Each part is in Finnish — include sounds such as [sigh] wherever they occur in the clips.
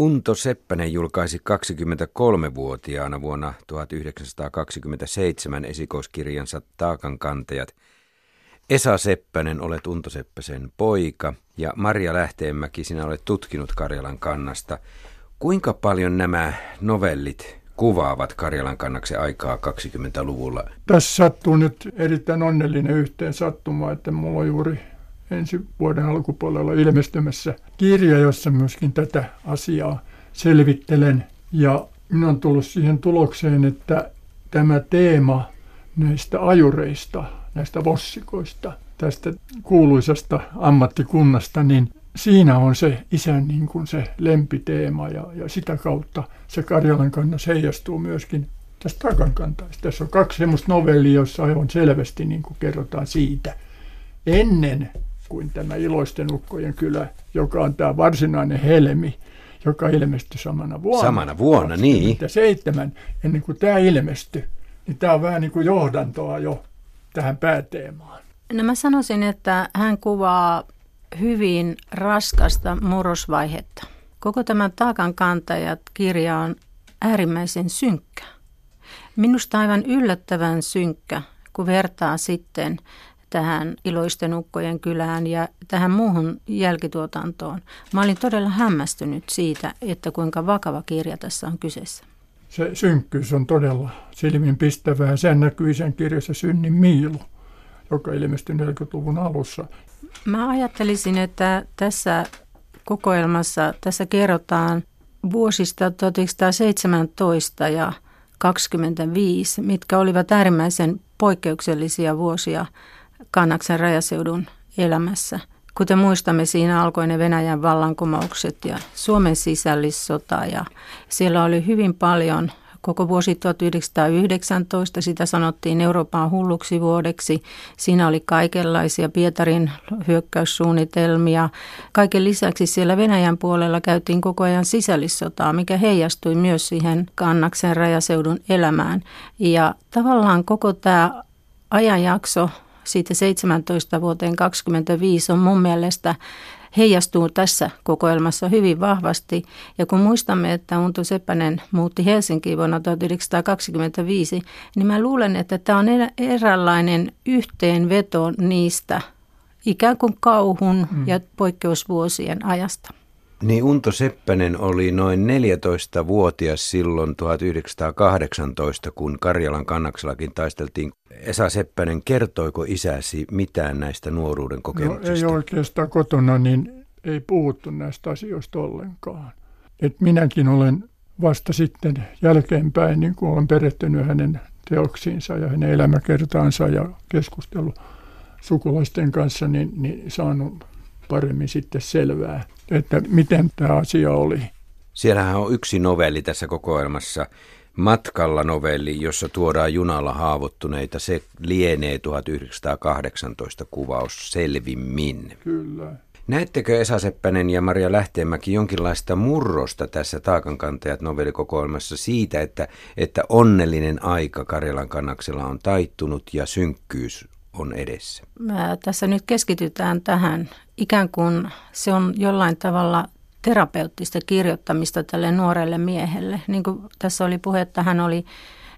Unto Seppänen julkaisi 23-vuotiaana vuonna 1927 esikoiskirjansa Taakankantajat. Esa Seppänen, olet Unto Seppäsen poika ja Maria Lähteenmäki, sinä olet tutkinut Karjalan kannasta. Kuinka paljon nämä novellit kuvaavat Karjalan kannaksen aikaa 20-luvulla? Tässä sattuu nyt erittäin onnellinen yhteen sattuma, että mulla on juuri ensi vuoden alkupuolella ilmestymässä kirja, jossa myöskin tätä asiaa selvittelen. Ja minä olen tullut siihen tulokseen, että tämä teema näistä ajureista, näistä vossikoista, tästä kuuluisasta ammattikunnasta, niin siinä on se isän niin kuin se lempiteema ja, ja sitä kautta se Karjalan kannas heijastuu myöskin tästä takankantaista. Tässä on kaksi semmoista novellia, jossa on selvästi niin kuin kerrotaan siitä. Ennen kuin tämä Iloisten ukkojen kylä, joka on tämä varsinainen helmi, joka ilmestyi samana vuonna. Samana vuonna, niin. seitsemän, ennen kuin tämä ilmestyi, niin tämä on vähän niin kuin johdantoa jo tähän pääteemaan. No mä sanoisin, että hän kuvaa hyvin raskasta murrosvaihetta. Koko tämä Taakan kantajat kirja on äärimmäisen synkkä. Minusta aivan yllättävän synkkä, kun vertaa sitten tähän Iloisten ukkojen kylään ja tähän muuhun jälkituotantoon. Mä olin todella hämmästynyt siitä, että kuinka vakava kirja tässä on kyseessä. Se synkkyys on todella silmin pistävää. Sen näkyy sen kirjassa Synnin Miilu, joka ilmestyi 40-luvun alussa. Mä ajattelisin, että tässä kokoelmassa tässä kerrotaan vuosista 1917 ja 25, mitkä olivat äärimmäisen poikkeuksellisia vuosia Kannaksen rajaseudun elämässä. Kuten muistamme, siinä alkoi ne Venäjän vallankumoukset ja Suomen sisällissota ja siellä oli hyvin paljon koko vuosi 1919, sitä sanottiin Euroopan hulluksi vuodeksi. Siinä oli kaikenlaisia Pietarin hyökkäyssuunnitelmia. Kaiken lisäksi siellä Venäjän puolella käytiin koko ajan sisällissotaa, mikä heijastui myös siihen Kannaksen rajaseudun elämään. Ja tavallaan koko tämä ajanjakso siitä 17 vuoteen 25 on mun mielestä heijastuu tässä kokoelmassa hyvin vahvasti. Ja kun muistamme, että Unto Seppänen muutti Helsinkiin vuonna 1925, niin mä luulen, että tämä on eräänlainen yhteenveto niistä ikään kuin kauhun mm. ja poikkeusvuosien ajasta. Niin Unto Seppänen oli noin 14-vuotias silloin 1918, kun Karjalan kannaksellakin taisteltiin. Esa Seppänen, kertoiko isäsi mitään näistä nuoruuden kokemuksista? No, ei oikeastaan kotona, niin ei puhuttu näistä asioista ollenkaan. Et minäkin olen vasta sitten jälkeenpäin, niin kun olen perehtynyt hänen teoksiinsa ja hänen elämäkertaansa ja keskustellut sukulaisten kanssa, niin, niin saanut paremmin sitten selvää, että miten tämä asia oli. Siellähän on yksi novelli tässä kokoelmassa, Matkalla novelli, jossa tuodaan junalla haavoittuneita. Se lienee 1918 kuvaus selvimmin. Kyllä. Näettekö Esa Seppänen ja Maria Lähteenmäki jonkinlaista murrosta tässä Taakankantajat novellikokoelmassa siitä, että, että onnellinen aika Karjalan kannaksella on taittunut ja synkkyys on edessä? Mä tässä nyt keskitytään tähän. Ikään kuin se on jollain tavalla terapeuttista kirjoittamista tälle nuorelle miehelle. Niin kuin tässä oli puhe, että hän oli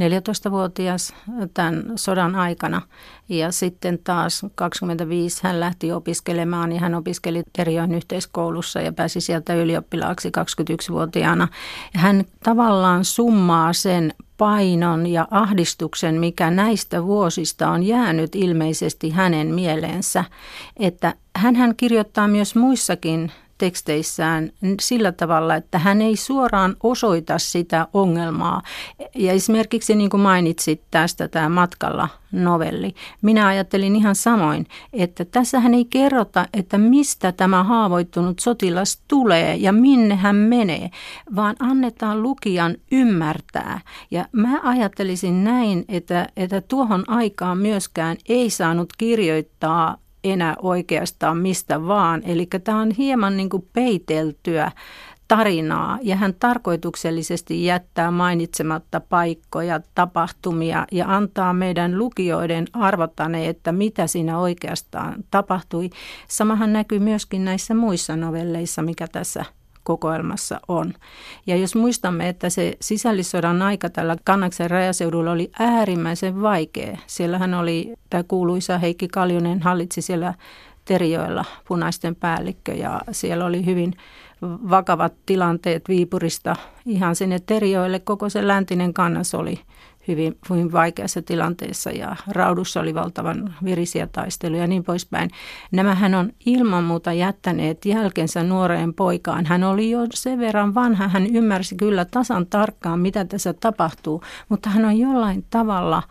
14-vuotias tämän sodan aikana ja sitten taas 25 hän lähti opiskelemaan ja hän opiskeli Teriön yhteiskoulussa ja pääsi sieltä ylioppilaaksi 21-vuotiaana. Ja hän tavallaan summaa sen painon ja ahdistuksen, mikä näistä vuosista on jäänyt ilmeisesti hänen mieleensä, että hän kirjoittaa myös muissakin teksteissään sillä tavalla, että hän ei suoraan osoita sitä ongelmaa. Ja esimerkiksi niin kuin mainitsit tästä tämä matkalla novelli. Minä ajattelin ihan samoin, että tässä hän ei kerrota, että mistä tämä haavoittunut sotilas tulee ja minne hän menee, vaan annetaan lukijan ymmärtää. Ja mä ajattelisin näin, että, että tuohon aikaan myöskään ei saanut kirjoittaa enää oikeastaan mistä vaan. Eli tämä on hieman niin kuin peiteltyä tarinaa ja hän tarkoituksellisesti jättää mainitsematta paikkoja, tapahtumia ja antaa meidän lukijoiden arvata ne, että mitä siinä oikeastaan tapahtui. Samahan näkyy myöskin näissä muissa novelleissa, mikä tässä kokoelmassa on. Ja jos muistamme, että se sisällissodan aika tällä Kannaksen rajaseudulla oli äärimmäisen vaikea. Siellähän oli tämä kuuluisa Heikki Kaljunen hallitsi siellä Terijoilla punaisten päällikkö ja siellä oli hyvin vakavat tilanteet Viipurista ihan sinne Terijoille. Koko se läntinen kannas oli hyvin, hyvin vaikeassa tilanteessa ja raudussa oli valtavan virisiä taisteluja ja niin poispäin. Nämähän on ilman muuta jättäneet jälkensä nuoreen poikaan. Hän oli jo sen verran vanha, hän ymmärsi kyllä tasan tarkkaan, mitä tässä tapahtuu, mutta hän on jollain tavalla,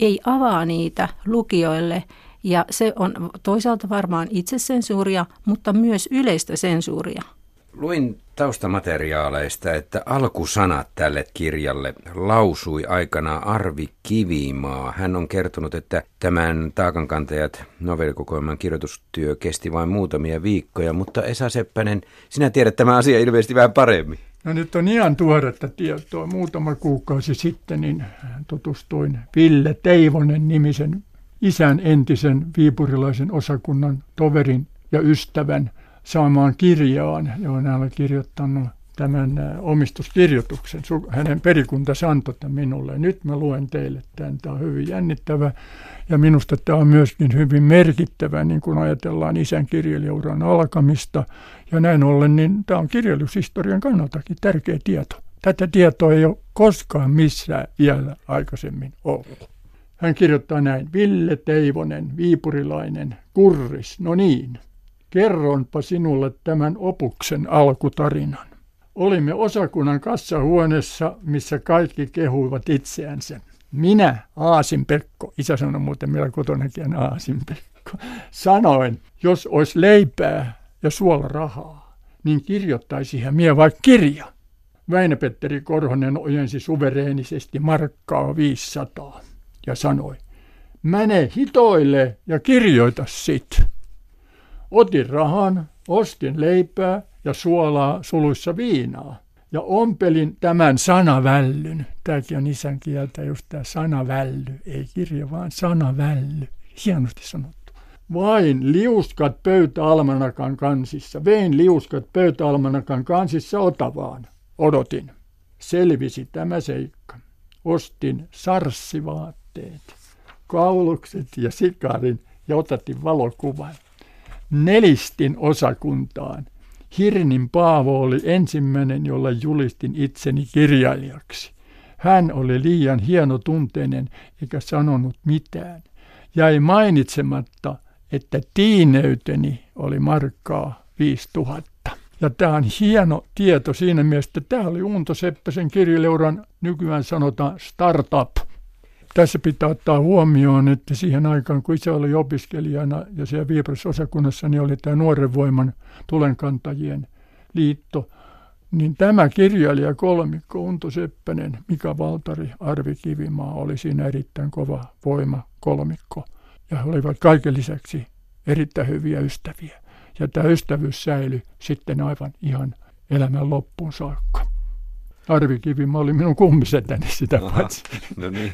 ei avaa niitä lukijoille ja se on toisaalta varmaan itsesensuuria, mutta myös yleistä sensuuria. Luin taustamateriaaleista, että alkusanat tälle kirjalle lausui aikana Arvi Kivimaa. Hän on kertonut, että tämän Taakankantajat novellikokoelman kirjoitustyö kesti vain muutamia viikkoja, mutta Esa Seppänen, sinä tiedät tämä asia ilmeisesti vähän paremmin. No nyt on ihan tuoretta tietoa. Muutama kuukausi sitten niin tutustuin Ville Teivonen nimisen isän entisen viipurilaisen osakunnan toverin ja ystävän saamaan kirjaan, johon hän oli kirjoittanut tämän omistuskirjoituksen. Hänen perikuntansa antoi tämän minulle. Nyt mä luen teille tämän. Tämä on hyvin jännittävä ja minusta tämä on myöskin hyvin merkittävä, niin kun ajatellaan isän kirjailijauran alkamista. Ja näin ollen, niin tämä on kirjallisuushistorian kannaltakin tärkeä tieto. Tätä tietoa ei ole koskaan missään vielä aikaisemmin ollut. Hän kirjoittaa näin. Ville Teivonen, viipurilainen, kurris, no niin. Kerronpa sinulle tämän opuksen alkutarinan. Olimme osakunnan kassahuoneessa, missä kaikki kehuivat itseänsä. Minä, Aasin Pekko, isä sanoi muuten meillä kotonakin Aasin Pekko, sanoin, jos olisi leipää ja suola rahaa, niin kirjoittaisi hän mie vaikka kirja. Väinö-Petteri Korhonen ojensi suvereenisesti markkaa 500 ja sanoi, mene hitoille ja kirjoita sit. Otin rahan, ostin leipää ja suolaa suluissa viinaa ja ompelin tämän sanavällyn. Tämäkin on isän kieltä just tämä sanavälly, ei kirja vaan sanavälly. Hienosti sanottu. Vain liuskat pöytäalmanakan kansissa. Vein liuskat pöytäalmanakan kansissa Otavaan. Odotin. Selvisi tämä seikka. Ostin sarssivaatteet, kaulukset ja sikarin ja otatin valokuvan nelistin osakuntaan. Hirnin Paavo oli ensimmäinen, jolla julistin itseni kirjailijaksi. Hän oli liian hienotunteinen eikä sanonut mitään. Jäi mainitsematta, että tiineyteni oli markkaa 5000. Ja tämä on hieno tieto siinä mielessä, että tämä oli Unto Seppäsen kirjaleuran nykyään sanotaan startup – tässä pitää ottaa huomioon, että siihen aikaan, kun isä oli opiskelijana ja siellä Viipurisosakunnassa, niin oli tämä Nuoren voiman tulenkantajien liitto, niin tämä kirjailija kolmikko, Unto Seppänen, Mika Valtari, Arvi Kivimaa oli siinä erittäin kova voima kolmikko. Ja he olivat kaiken lisäksi erittäin hyviä ystäviä. Ja tämä ystävyys säilyi sitten aivan ihan elämän loppuun saakka. Arvi Kivimaa oli minun kummisetäni sitä Aha, paitsi. No niin.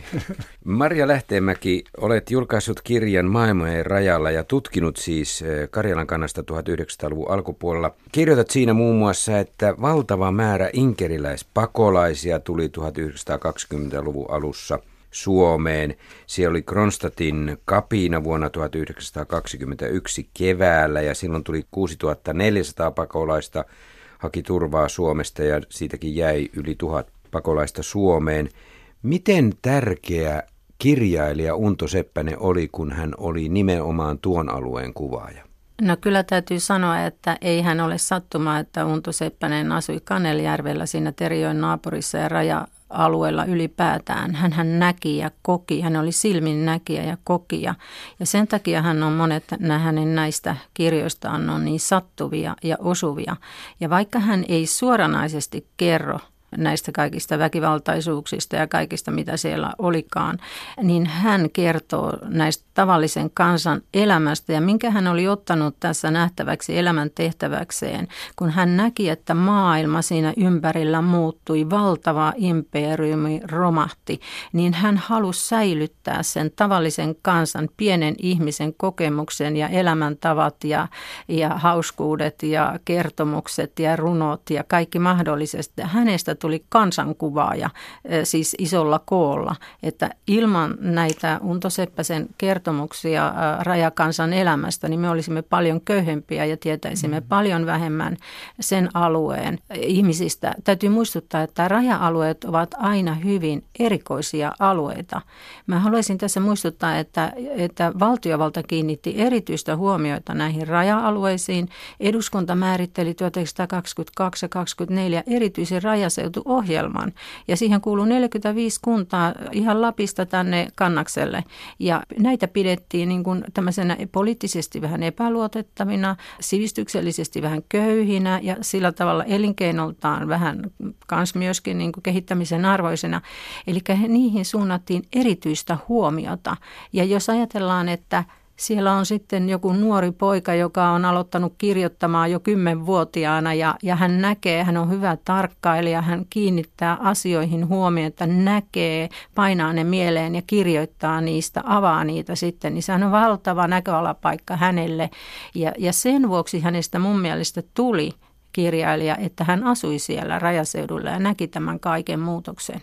Maria Lähteenmäki, olet julkaissut kirjan Maailmojen rajalla ja tutkinut siis eh, Karjalan kannasta 1900-luvun alkupuolella. Kirjoitat siinä muun muassa, että valtava määrä inkeriläispakolaisia tuli 1920-luvun alussa Suomeen. Siellä oli Kronstadtin kapina vuonna 1921 keväällä ja silloin tuli 6400 pakolaista haki turvaa Suomesta ja siitäkin jäi yli tuhat pakolaista Suomeen. Miten tärkeä kirjailija Unto Seppänen oli, kun hän oli nimenomaan tuon alueen kuvaaja? No kyllä täytyy sanoa, että ei hän ole sattuma, että Unto Seppänen asui Kanelijärvellä siinä Terijoen naapurissa ja raja alueella ylipäätään. Hän, hän näki ja koki, hän oli silmin näkijä ja kokija. Ja sen takia hän on monet hänen näistä kirjoistaan on niin sattuvia ja osuvia. Ja vaikka hän ei suoranaisesti kerro näistä kaikista väkivaltaisuuksista ja kaikista, mitä siellä olikaan, niin hän kertoo näistä tavallisen kansan elämästä ja minkä hän oli ottanut tässä nähtäväksi elämän tehtäväkseen, kun hän näki, että maailma siinä ympärillä muuttui, valtava imperiumi romahti, niin hän halusi säilyttää sen tavallisen kansan, pienen ihmisen kokemuksen ja elämäntavat ja, ja hauskuudet ja kertomukset ja runot ja kaikki mahdollisesti. Hänestä tuli kansankuvaaja, eh, siis isolla koolla, että ilman näitä Unto Seppäsen kertomuksia eh, rajakansan elämästä, niin me olisimme paljon köyhempiä ja tietäisimme mm. paljon vähemmän sen alueen ihmisistä. Täytyy muistuttaa, että raja-alueet ovat aina hyvin erikoisia alueita. Mä haluaisin tässä muistuttaa, että, että valtiovalta kiinnitti erityistä huomioita näihin raja-alueisiin. Eduskunta määritteli 1922 ja 1924 erityisen rajaseutuohjelman ja siihen kuuluu 45 kuntaa ihan Lapista tänne Kannakselle ja näitä pidettiin niin kuin tämmöisenä poliittisesti vähän epäluotettavina, sivistyksellisesti vähän köyhinä ja sillä tavalla elinkeinoltaan vähän kans myöskin niin kuin kehittämisen arvoisena. Eli niihin suunnattiin erityistä huomiota ja jos ajatellaan, että siellä on sitten joku nuori poika, joka on aloittanut kirjoittamaan jo kymmenvuotiaana ja, ja hän näkee, hän on hyvä tarkkailija, hän kiinnittää asioihin huomioon, että näkee, painaa ne mieleen ja kirjoittaa niistä, avaa niitä sitten, niin sehän on valtava näköalapaikka hänelle. Ja, ja sen vuoksi hänestä mun mielestä tuli kirjailija, että hän asui siellä rajaseudulla ja näki tämän kaiken muutoksen.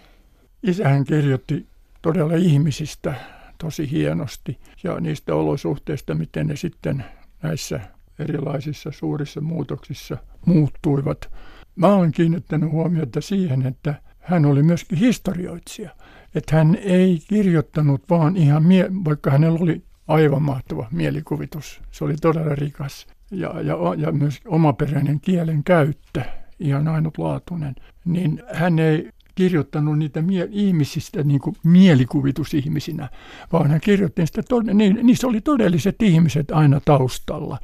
Isähän kirjoitti todella ihmisistä tosi hienosti ja niistä olosuhteista, miten ne sitten näissä erilaisissa suurissa muutoksissa muuttuivat. Mä olen kiinnittänyt huomiota siihen, että hän oli myöskin historioitsija. Että hän ei kirjoittanut vaan ihan, mie- vaikka hänellä oli aivan mahtava mielikuvitus. Se oli todella rikas ja, ja, ja myös omaperäinen kielen käyttö, ihan ainutlaatuinen. Niin hän ei kirjoittanut niitä mie- ihmisistä niin kuin mielikuvitusihmisinä, vaan hän kirjoitti sitä, niin, niissä oli todelliset ihmiset aina taustalla.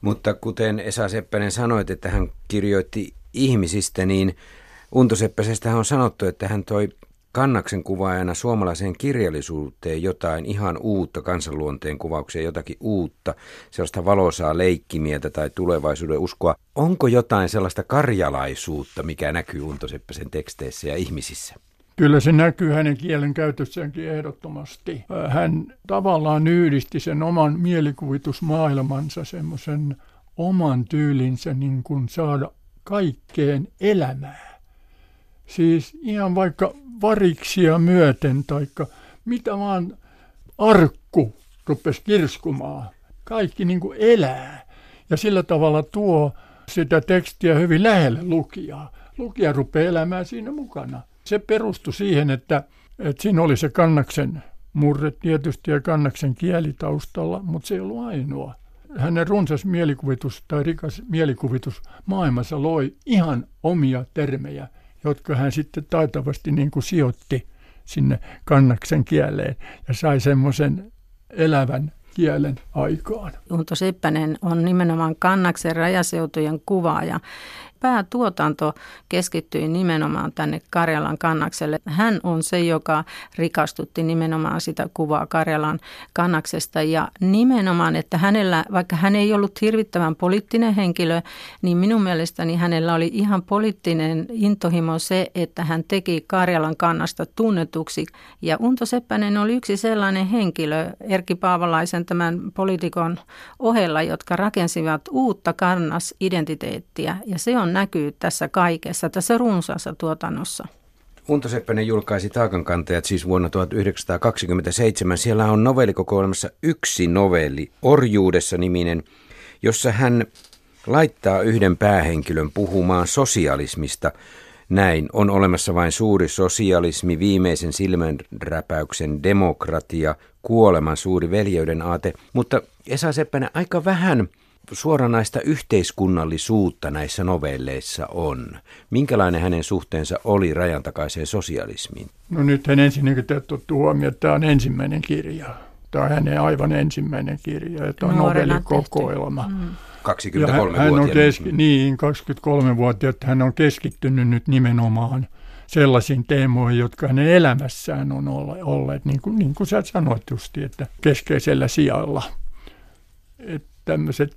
Mutta kuten Esa Seppänen sanoit, että hän kirjoitti ihmisistä, niin Unto Seppäsestä on sanottu, että hän toi kannaksen kuvaajana suomalaiseen kirjallisuuteen jotain ihan uutta, kansanluonteen kuvaukseen jotakin uutta, sellaista valosaa leikkimieltä tai tulevaisuuden uskoa. Onko jotain sellaista karjalaisuutta, mikä näkyy Unto Seppäsen teksteissä ja ihmisissä? Kyllä se näkyy hänen kielen käytössäänkin ehdottomasti. Hän tavallaan yhdisti sen oman mielikuvitusmaailmansa, semmoisen oman tyylinsä niin kuin saada kaikkeen elämää. Siis ihan vaikka variksia myöten, taikka mitä vaan arkku rupesi kirskumaan. Kaikki niin kuin elää ja sillä tavalla tuo sitä tekstiä hyvin lähelle lukijaa. Lukija rupeaa elämään siinä mukana. Se perustui siihen, että, että siinä oli se kannaksen murre tietysti ja kannaksen kieli taustalla, mutta se ei ollut ainoa. Hänen runsas mielikuvitus tai rikas mielikuvitus maailmassa loi ihan omia termejä, jotka hän sitten taitavasti niin kuin sijoitti sinne kannaksen kieleen ja sai semmoisen elävän kielen aikaan. Unto Seppänen on nimenomaan kannaksen rajaseutujen kuvaaja päätuotanto keskittyi nimenomaan tänne Karjalan kannakselle. Hän on se, joka rikastutti nimenomaan sitä kuvaa Karjalan kannaksesta ja nimenomaan, että hänellä, vaikka hän ei ollut hirvittävän poliittinen henkilö, niin minun mielestäni hänellä oli ihan poliittinen intohimo se, että hän teki Karjalan kannasta tunnetuksi. Ja Unto Seppänen oli yksi sellainen henkilö Erkki Paavalaisen tämän poliitikon ohella, jotka rakensivat uutta kannasidentiteettiä ja se on näkyy tässä kaikessa, tässä runsaassa tuotannossa. Unto Seppänen julkaisi Taakankantajat siis vuonna 1927. Siellä on novellikokoelmassa yksi novelli, Orjuudessa niminen, jossa hän laittaa yhden päähenkilön puhumaan sosialismista. Näin on olemassa vain suuri sosialismi, viimeisen silmänräpäyksen demokratia, kuoleman suuri veljeyden aate, mutta Esa Seppänen aika vähän – suoranaista yhteiskunnallisuutta näissä novelleissa on. Minkälainen hänen suhteensa oli rajan takaiseen sosialismiin? No nyt hän ensinnäkin otettu huomioon, että tämä on ensimmäinen kirja. Tämä on hänen aivan ensimmäinen kirja, että on novellikokoelma. Mm. 23 hän, hän on keski, Niin, 23-vuotias. Hän on keskittynyt nyt nimenomaan sellaisiin teemoihin, jotka hänen elämässään on olleet, niin kuin, niin kuin sä sanoit justi, että keskeisellä sijalla. Että tämmöiset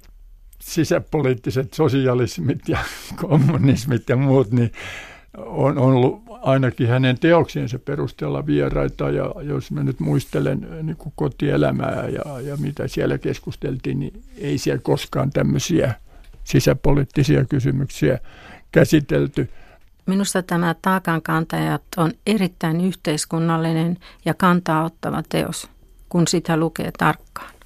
sisäpoliittiset sosialismit ja [laughs] kommunismit ja muut, niin on, ollut ainakin hänen teoksiensa perusteella vieraita. Ja jos mä nyt muistelen niin kuin kotielämää ja, ja mitä siellä keskusteltiin, niin ei siellä koskaan tämmöisiä sisäpoliittisia kysymyksiä käsitelty. Minusta tämä taakankantajat on erittäin yhteiskunnallinen ja kantaa ottava teos, kun sitä lukee tarkkaan.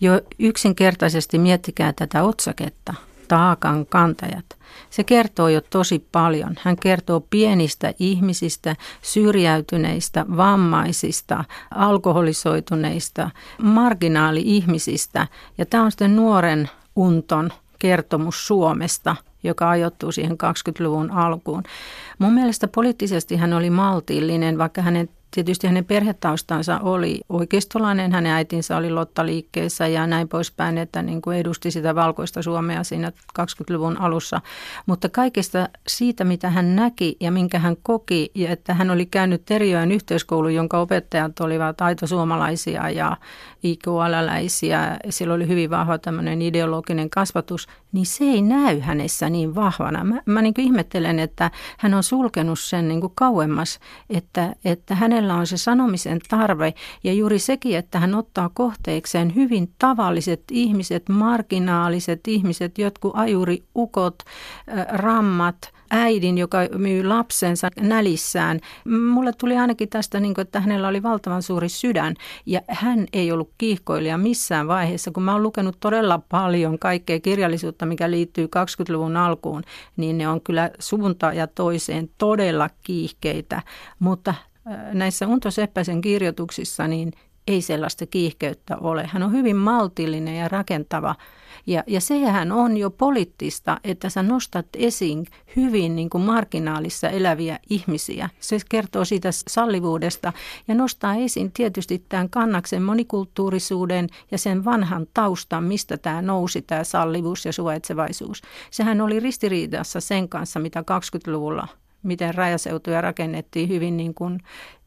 Jo yksinkertaisesti miettikää tätä otsaketta, taakan kantajat. Se kertoo jo tosi paljon. Hän kertoo pienistä ihmisistä, syrjäytyneistä, vammaisista, alkoholisoituneista, marginaali-ihmisistä. Ja tämä on sitten nuoren unton kertomus Suomesta, joka ajoittuu siihen 20-luvun alkuun. Mun mielestä poliittisesti hän oli maltillinen, vaikka hänen Tietysti hänen perhetaustansa oli oikeistolainen, hänen äitinsä oli lottaliikkeessä ja näin poispäin, että niin kuin edusti sitä valkoista Suomea siinä 20-luvun alussa. Mutta kaikesta siitä, mitä hän näki ja minkä hän koki, ja että hän oli käynyt Teriöön yhteiskoulu, jonka opettajat olivat aito suomalaisia ja IQL-läisiä, sillä oli hyvin vahva tämmöinen ideologinen kasvatus, niin se ei näy hänessä niin vahvana. Mä, mä niin ihmettelen, että hän on sulkenut sen niin kuin kauemmas, että, että hänellä hänellä on se sanomisen tarve ja juuri sekin, että hän ottaa kohteikseen hyvin tavalliset ihmiset, marginaaliset ihmiset, jotkut ajuriukot, rammat, äidin, joka myy lapsensa nälissään. Mulle tuli ainakin tästä, niin kuin, että hänellä oli valtavan suuri sydän ja hän ei ollut kiihkoilija missään vaiheessa. Kun mä oon lukenut todella paljon kaikkea kirjallisuutta, mikä liittyy 20-luvun alkuun, niin ne on kyllä suuntaan ja toiseen todella kiihkeitä, mutta näissä Unto Seppäsen kirjoituksissa niin ei sellaista kiihkeyttä ole. Hän on hyvin maltillinen ja rakentava. Ja, ja sehän on jo poliittista, että sä nostat esiin hyvin niin kuin marginaalissa eläviä ihmisiä. Se kertoo siitä sallivuudesta ja nostaa esiin tietysti tämän kannaksen monikulttuurisuuden ja sen vanhan taustan, mistä tämä nousi, tämä sallivuus ja suvaitsevaisuus. Sehän oli ristiriidassa sen kanssa, mitä 20-luvulla miten rajaseutuja rakennettiin hyvin niin kuin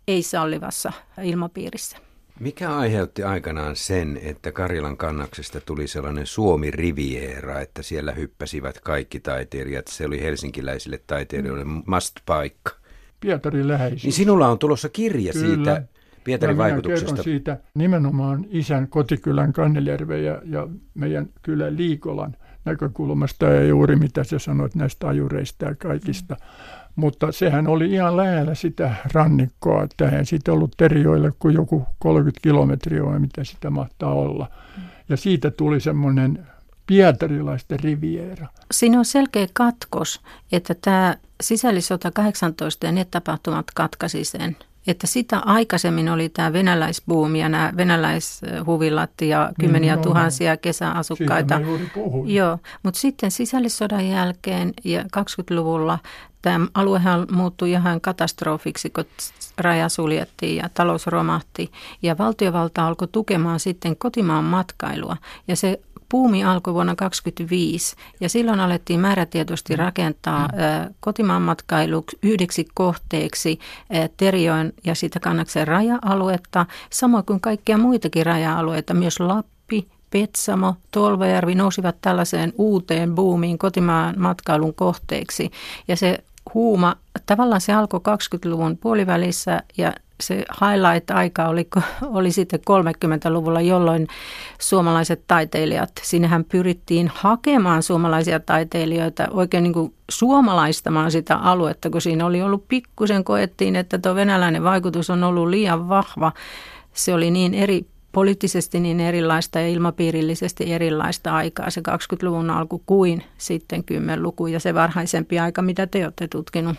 ei-sallivassa ilmapiirissä. Mikä aiheutti aikanaan sen, että Karjalan kannaksesta tuli sellainen Suomi-riviera, että siellä hyppäsivät kaikki taiteilijat? Se oli helsinkiläisille taiteilijoille mm. must-paikka. Pietarin läheisyys. Niin sinulla on tulossa kirja Kyllä. siitä Pietarin ja vaikutuksesta. siitä nimenomaan isän kotikylän Kannelijärven ja, ja meidän kylän Liikolan näkökulmasta ja juuri mitä sä sanoit näistä ajureista ja kaikista. Mm mutta sehän oli ihan lähellä sitä rannikkoa, että eihän siitä ollut Terijoille kuin joku 30 kilometriä vai mitä sitä mahtaa olla. Ja siitä tuli semmoinen pietarilaisten riviera. Siinä on selkeä katkos, että tämä sisällissota 18 ja ne tapahtumat katkaisi sen että sitä aikaisemmin oli tämä venäläisbuumi ja nämä venäläishuvilat ja kymmeniä mm, no, tuhansia kesäasukkaita. Joo, mutta sitten sisällissodan jälkeen ja 20-luvulla tämä aluehan muuttui ihan katastrofiksi, kun raja suljettiin ja talous romahti. Ja valtiovalta alkoi tukemaan sitten kotimaan matkailua. Ja se Puumi alkoi vuonna 1925 ja silloin alettiin määrätietoisesti mm. rakentaa mm. kotimaan matkailu yhdeksi kohteeksi Terijoen ja sitä kannaksen raja-aluetta, samoin kuin kaikkia muitakin raja-alueita, myös Lappi, Petsamo, Tolvajärvi nousivat tällaiseen uuteen buumiin kotimaan matkailun kohteeksi. Ja se huuma, tavallaan se alkoi 20-luvun puolivälissä ja se highlight-aika oli, [laughs] oli sitten 30-luvulla, jolloin suomalaiset taiteilijat, sinnehän pyrittiin hakemaan suomalaisia taiteilijoita, oikein niin kuin suomalaistamaan sitä aluetta, kun siinä oli ollut pikkusen, koettiin, että tuo venäläinen vaikutus on ollut liian vahva. Se oli niin eri poliittisesti niin erilaista ja ilmapiirillisesti erilaista aikaa se 20-luvun alku kuin sitten 10-luku ja se varhaisempi aika, mitä te olette tutkinut.